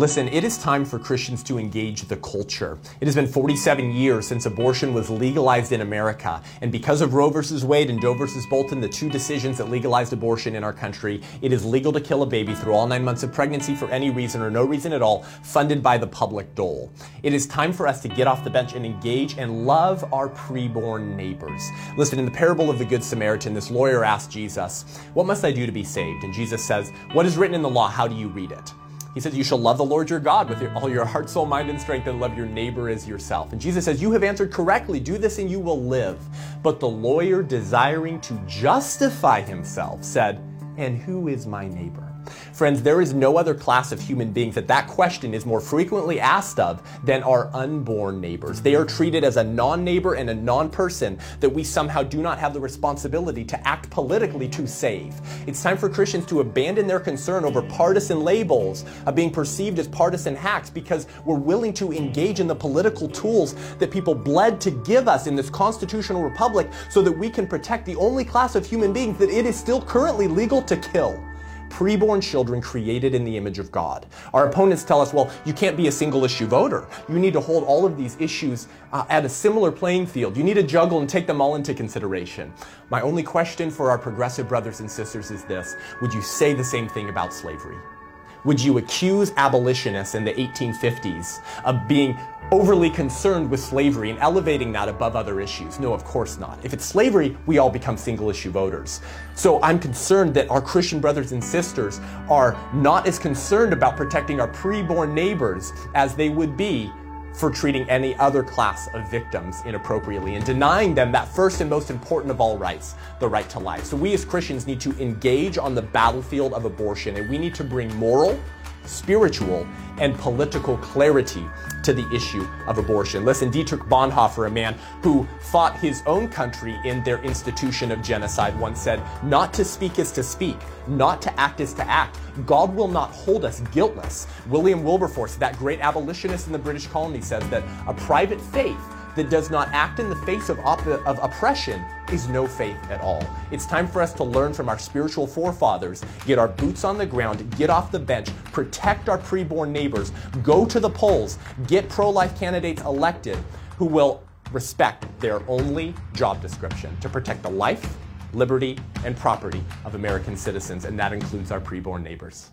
Listen, it is time for Christians to engage the culture. It has been 47 years since abortion was legalized in America. And because of Roe versus Wade and Doe versus Bolton, the two decisions that legalized abortion in our country, it is legal to kill a baby through all nine months of pregnancy for any reason or no reason at all, funded by the public dole. It is time for us to get off the bench and engage and love our preborn neighbors. Listen, in the parable of the Good Samaritan, this lawyer asked Jesus, What must I do to be saved? And Jesus says, What is written in the law? How do you read it? He says, You shall love the Lord your God with your, all your heart, soul, mind, and strength, and love your neighbor as yourself. And Jesus says, You have answered correctly. Do this and you will live. But the lawyer, desiring to justify himself, said, And who is my neighbor? Friends, there is no other class of human beings that that question is more frequently asked of than our unborn neighbors. They are treated as a non neighbor and a non person that we somehow do not have the responsibility to act politically to save. It's time for Christians to abandon their concern over partisan labels of being perceived as partisan hacks because we're willing to engage in the political tools that people bled to give us in this constitutional republic so that we can protect the only class of human beings that it is still currently legal to kill preborn children created in the image of God. Our opponents tell us, well, you can't be a single issue voter. You need to hold all of these issues uh, at a similar playing field. You need to juggle and take them all into consideration. My only question for our progressive brothers and sisters is this Would you say the same thing about slavery? Would you accuse abolitionists in the 1850s of being overly concerned with slavery and elevating that above other issues. No, of course not. If it's slavery, we all become single issue voters. So I'm concerned that our Christian brothers and sisters are not as concerned about protecting our preborn neighbors as they would be for treating any other class of victims inappropriately and denying them that first and most important of all rights, the right to life. So we as Christians need to engage on the battlefield of abortion and we need to bring moral, spiritual, and political clarity to the issue of abortion. Listen, Dietrich Bonhoeffer, a man who fought his own country in their institution of genocide, once said, Not to speak is to speak, not to act is to act. God will not hold us guiltless. William Wilberforce, that great abolitionist in the British colony, says that a private faith that does not act in the face of, op- of oppression is no faith at all. It's time for us to learn from our spiritual forefathers, get our boots on the ground, get off the bench, protect our preborn neighbors, go to the polls, get pro life candidates elected who will respect their only job description to protect the life, liberty, and property of American citizens, and that includes our preborn neighbors.